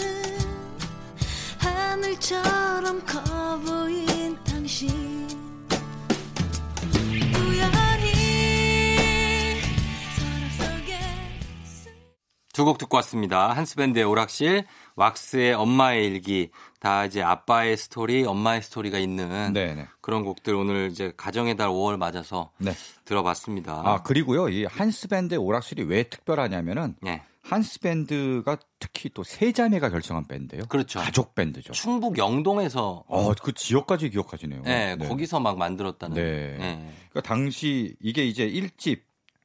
하늘처럼 커 보인 당신 우연히 서랍 속에 두곡 듣고 왔습니다. 한스밴드의 오락실, 왁스의 엄마의 일기, 다 이제 아빠의 스토리, 엄마의 스토리가 있는 네네. 그런 곡들 오늘 이제 가정의 달 5월 맞아서 네. 들어봤습니다. 아 그리고요 이 한스밴드 오락실이 왜 특별하냐면은 네. 한스 밴드가 특히 또 세 자매가 결성한 밴드예요. 그렇죠. 가족 밴드죠. 충북 영동에서 어, 그 지역까지 기억하시네요. 네, 거기서 막 만들었다는. 네. 네. 그러니까 당시 이게 이제 1집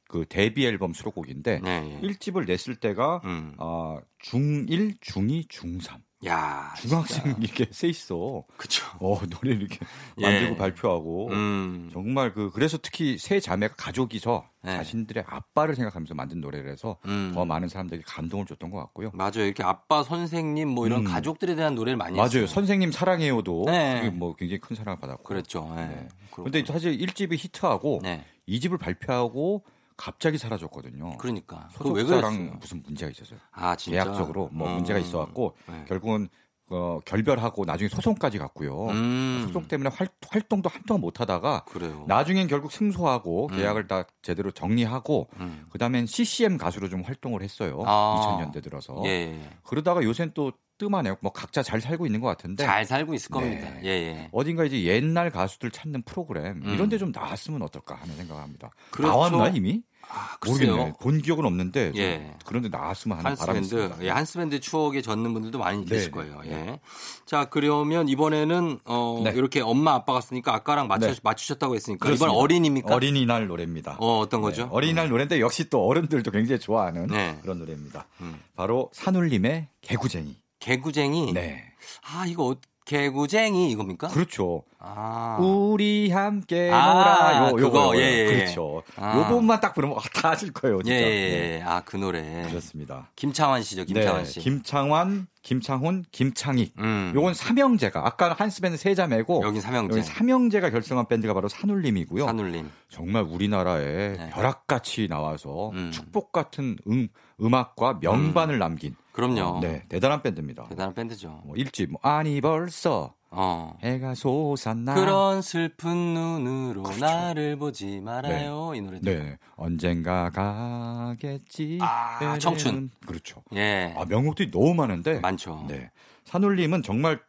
그 데뷔 앨범 수록곡인데 네. 1집을 냈을 때가 음. 아, 중1, 중2, 중3. 야, 중학생 이렇게 세 있어. 그쵸. 어, 노래 이렇게 예. 만들고 발표하고 음. 정말 그 그래서 특히 세 자매가 가족이서 네. 자신들의 아빠를 생각하면서 만든 노래라서 음. 더 많은 사람들이 감동을 줬던 것 같고요. 맞아요. 이렇게 아빠, 선생님 뭐 이런 음. 가족들에 대한 노래를 많이 했어요. 맞아요. 선생님 사랑해요도 네. 뭐 굉장히 큰 사랑을 받았고. 그랬죠. 네. 네. 그렇구나. 근데 사실 1집이 히트하고 네. 2집을 발표하고 갑자기 사라졌거든요. 그러니까. 소속사랑 무슨 문제가 있었어요. 아, 진짜. 계약적으로 뭐 어. 문제가 있어갖고 네. 결국은 어, 결별하고 나중에 소송까지 갔고요. 음. 소송 때문에 활, 활동도 한동안 못하다가 그래요. 나중엔 결국 승소하고 음. 계약을 다 제대로 정리하고 음. 그다음엔 CCM 가수로 좀 활동을 했어요. 아. 2000년대 들어서. 예, 예. 그러다가 요새는 또 뜸하네요. 뭐 각자 잘 살고 있는 것 같은데 잘 살고 있을 겁니다. 네. 예, 예. 어딘가 이제 옛날 가수들 찾는 프로그램 음. 이런 데 좀 나왔으면 어떨까 하는 생각을 합니다. 그렇죠. 나왔나 이미? 아, 모르겠네. 글쎄요. 본 기억은 없는데 좀 예. 그런데 나왔으면 하는 바람이 한스밴드, 있습니다. 예, 한스밴드 추억에 젖는 분들도 많이 네, 계실 네, 거예요. 네. 예. 자, 그러면 이번에는 어, 네. 이렇게 엄마 아빠가 쓰니까 아까랑 맞추, 네. 맞추셨다고 했으니까 그렇습니다. 이번 어린입니까? 어린이날 노래입니다. 어, 어떤 거죠? 네, 어린이날 노래인데 역시 또 어른들도 굉장히 좋아하는 네. 그런 노래입니다. 음. 바로 산울림의 개구쟁이. 개구쟁이. 네. 아, 이거 어- 개구쟁이 이겁니까? 그렇죠. 아. 우리 함께 아, 놀아요. 그거, 요거, 요거. 예, 예. 그렇죠. 아. 요것만 딱 부르면 다 아실 거예요, 예, 진짜. 예, 네. 예. 아, 그 노래. 그렇습니다. 김창완 씨죠, 김창완 네, 씨. 김창완, 김창훈, 김창익. 음. 요건 삼형제가 아까 한스 밴드 세 자매고 여긴 삼형제. 여기 삼형제가 결성한 밴드가 바로 산울림이고요. 산울림. 정말 우리나라에 네. 벼락같이 나와서 음. 축복 같은 음, 음악과 명반을 남긴 그럼요. 네, 대단한 밴드입니다. 대단한 밴드죠. 뭐 일집 뭐 아니 벌써 어. 해가 솟았나 그런 슬픈 눈으로 그렇죠. 나를 보지 말아요. 이 노래도. 네 언젠가 가겠지 아. 청춘. 그렇죠 예. 아 명곡들이 너무 많은데 많죠. 네 산울림은 정말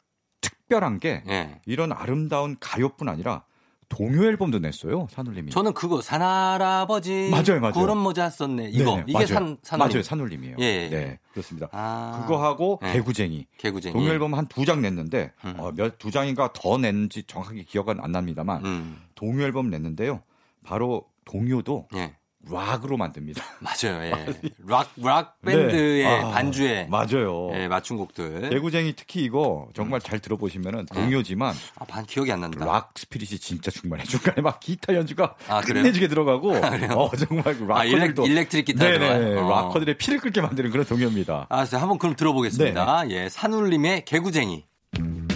특별한 게 예. 이런 아름다운 가요뿐 아니라 동요 앨범도 냈어요 산울림이 저는 그거 산할아버지 맞아요, 맞아요. 그런 모자 썼네. 이거 네네, 이게 맞아요. 산 산울림. 맞아요 산울림이에요 예, 예, 네 예. 그렇습니다 아. 그거 하고 네. 개구쟁이 개구쟁이. 동요 앨범 한 두 장 냈는데 음. 어, 몇두 장인가 더 냈는지 정확하게 기억은 안 납니다만 음. 동요 앨범 냈는데요. 바로 동요도 예. 락으로 만듭니다. 맞아요. 예. 락, 락 밴드의 네. 아, 반주에 맞아요. 예, 맞춘 곡들. 개구쟁이 특히 이거 정말 잘 들어보시면은 동요지만 아, 반 기억이 안 난다. 락 spirit이 진짜 충만해. 중간에 막 기타 연주가 아, 그래요? 끝내주게 들어가고 어 정말 아, 락커들도 일렉트릭 기타 네네? 어. 락커들의 피를 끓게 만드는 그런 동요입니다. 알았어요. 한번 그럼 들어보겠습니다. 네. 예. 산울림의 개구쟁이. 우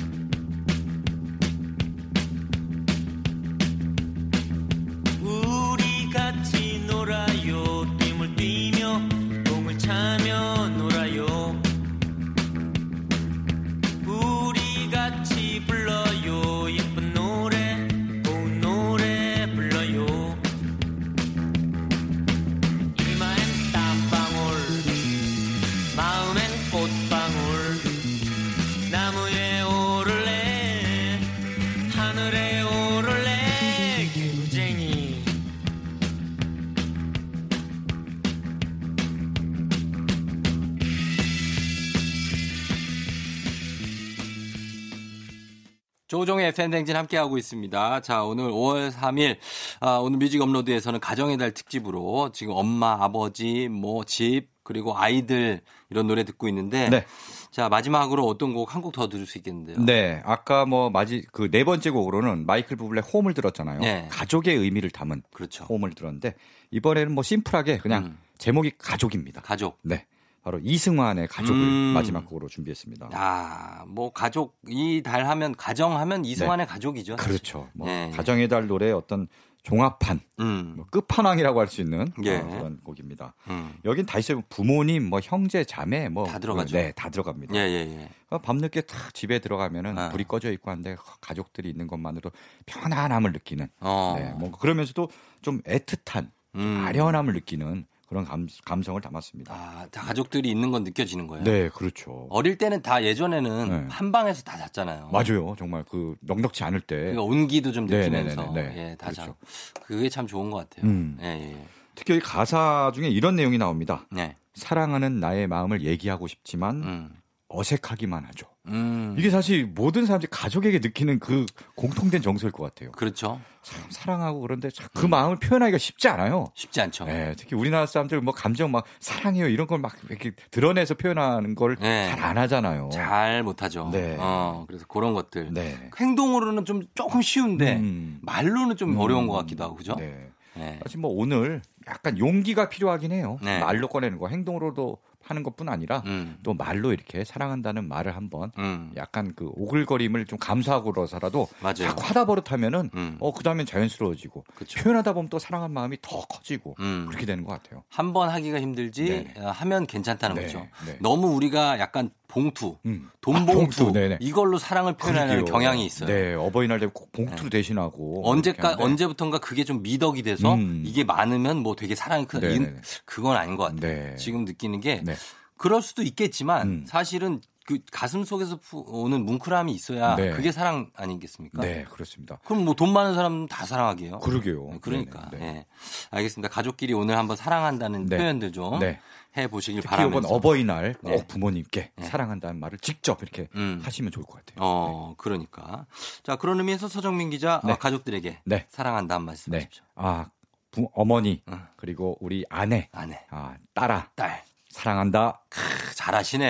조종의 FM댕진 함께하고 있습니다. 자, 오늘 5월 3일, 아, 오늘 뮤직 업로드에서는 가정의 달 특집으로 지금 엄마, 아버지, 뭐, 집, 그리고 아이들 이런 노래 듣고 있는데. 네. 자, 마지막으로 어떤 곡 한 곡 더 들을 수 있겠는데요. 네, 아까 뭐 마지 그 네 번째 곡으로는 마이클 부블의 홈을 들었잖아요. 네. 가족의 의미를 담은 그렇죠. 홈을 들었는데 이번에는 뭐 심플하게 그냥 음. 제목이 가족입니다. 가족. 네. 바로 이승환의 가족을 음. 마지막 곡으로 준비했습니다. 야, 뭐 가족 이 달 하면 가정 하면 이승환의 가족이죠. 사실. 그렇죠. 뭐 네. 가정의 달 노래 어떤 종합판, 음. 뭐 끝판왕이라고 할 수 있는 예. 어, 그런 곡입니다. 음. 여긴 다 있어요. 부모님, 뭐 형제, 자매, 뭐 다 들어가죠. 네, 다 들어갑니다. 예, 예, 예. 어, 밤늦게 탁 집에 들어가면은 아. 불이 꺼져 있고 한데 가족들이 있는 것만으로 편안함을 느끼는. 어. 네, 뭐 그러면서도 좀 애틋한, 음. 아련함을 느끼는 그런 감, 감성을 담았습니다. 아, 다 가족들이 있는 건 느껴지는 거예요. 네, 그렇죠. 어릴 때는 다 예전에는 네. 한 방에서 다 잤잖아요. 맞아요. 정말 그 넉넉지 않을 때 그러니까 온기도 좀 네, 느끼면서 네, 네, 네. 예, 다 그렇죠. 자. 그게 참 좋은 것 같아요. 음. 예, 예. 특히 여기 가사 중에 이런 내용이 나옵니다. 네. 사랑하는 나의 마음을 얘기하고 싶지만 음. 어색하기만 하죠. 음. 이게 사실 모든 사람들이 가족에게 느끼는 그 공통된 정서일 것 같아요. 그렇죠. 참 사랑하고 그런데 참 음. 그 마음을 표현하기가 쉽지 않아요. 쉽지 않죠. 네, 특히 우리나라 사람들 뭐 감정 막 사랑해요 이런 걸 막 이렇게 드러내서 표현하는 걸잘 네. 안 하잖아요. 잘 못하죠. 네. 어, 그래서 그런 것들. 네. 행동으로는 좀 조금 쉬운데 음. 말로는 좀 음. 어려운 것 같기도 하고 그죠? 네. 네. 사실 뭐 오늘 약간 용기가 필요하긴 해요. 네. 말로 꺼내는 거 행동으로도 하는 것뿐 아니라 음. 또 말로 이렇게 사랑한다는 말을 한번 음. 약간 그 오글거림을 좀 감수하고서라도 맞아요. 자꾸 하다 버릇하면 음. 어 그다음엔 자연스러워지고 그쵸. 표현하다 보면 또 사랑한 마음이 더 커지고 음. 그렇게 되는 것 같아요. 한 번 하기가 힘들지 네네. 어, 하면 괜찮다는 네, 거죠. 네. 너무 우리가 약간 봉투, 음. 돈 아, 봉투, 봉투, 네네. 이걸로 사랑을 표현하는 그러게요. 경향이 있어요. 네, 어버이날 되면 꼭 봉투 대신하고 언제까. 언제부턴가 그게 좀 미덕이 돼서 음. 이게 많으면 뭐 되게 사랑이. 이- 그건 아닌 것 같아요. 네. 지금 느끼는 게 네. 그럴 수도 있겠지만 음. 사실은 그 가슴 속에서 푸- 오는 뭉클함이 있어야 네. 그게 사랑 아니겠습니까? 네, 그렇습니다. 그럼 뭐 돈 많은 사람 다 사랑하게요. 그러게요. 네, 그러니까. 네네, 네. 예. 알겠습니다. 가족끼리 오늘 한번 사랑한다는 네. 표현들 좀 네. 해 보시길 바라면서. 이번 어버이날 꼭 네. 부모님께 네. 사랑한다는 말을 직접 이렇게 음. 하시면 좋을 것 같아요. 어, 그러니까. 자, 그런 의미에서 서정민 기자 네. 어, 가족들에게 네. 사랑한다 한 말씀 네. 하십시오. 아, 부, 어머니 응. 그리고 우리 아내, 아내, 아, 딸아 딸. 사랑한다. 크, 잘하시네.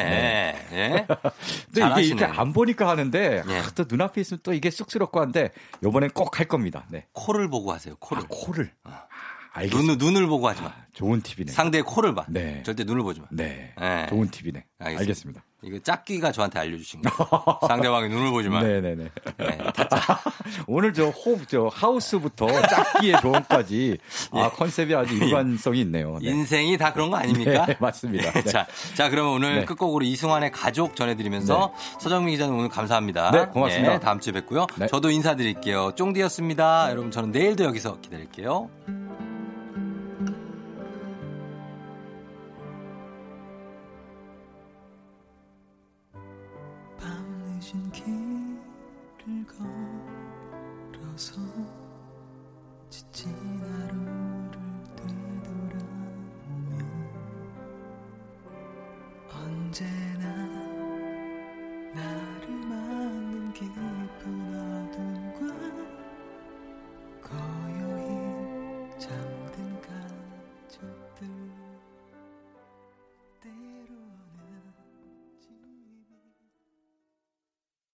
예? 근데 이게 잘하시네. 이렇게 안 보니까 하는데 예. 아, 또 눈앞에 있으면 또 이게 쑥스럽고 한데 요번엔 꼭 할 겁니다. 네. 코를 보고 하세요. 코를. 아, 코를. 아, 알겠습니다. 눈을 눈을 보고 하지 마. 좋은 팁이네. 상대의 코를 봐. 네. 절대 눈을 보지 마. 네. 네. 좋은 팁이네. 알겠습니다. 알겠습니다. 이거 짝귀가 저한테 알려주신 거예요. 상대방의 눈을 보지 마. 네네네. 네, 오늘 저 호흡, 저 하우스부터 짝기의 조언까지 아, 컨셉이 아주 일관성이 있네요. 네. 인생이 다 그런 거 아닙니까? 네, 맞습니다. 네. 자, 자, 그러면 오늘 네. 끝곡으로 이승환의 가족 전해드리면서 서정민 기자님 오늘 감사합니다. 네, 고맙습니다. 다음 주에 뵙고요. 네. 저도 인사드릴게요. 쫑디였습니다. 여러분, 저는 내일도 여기서 기다릴게요.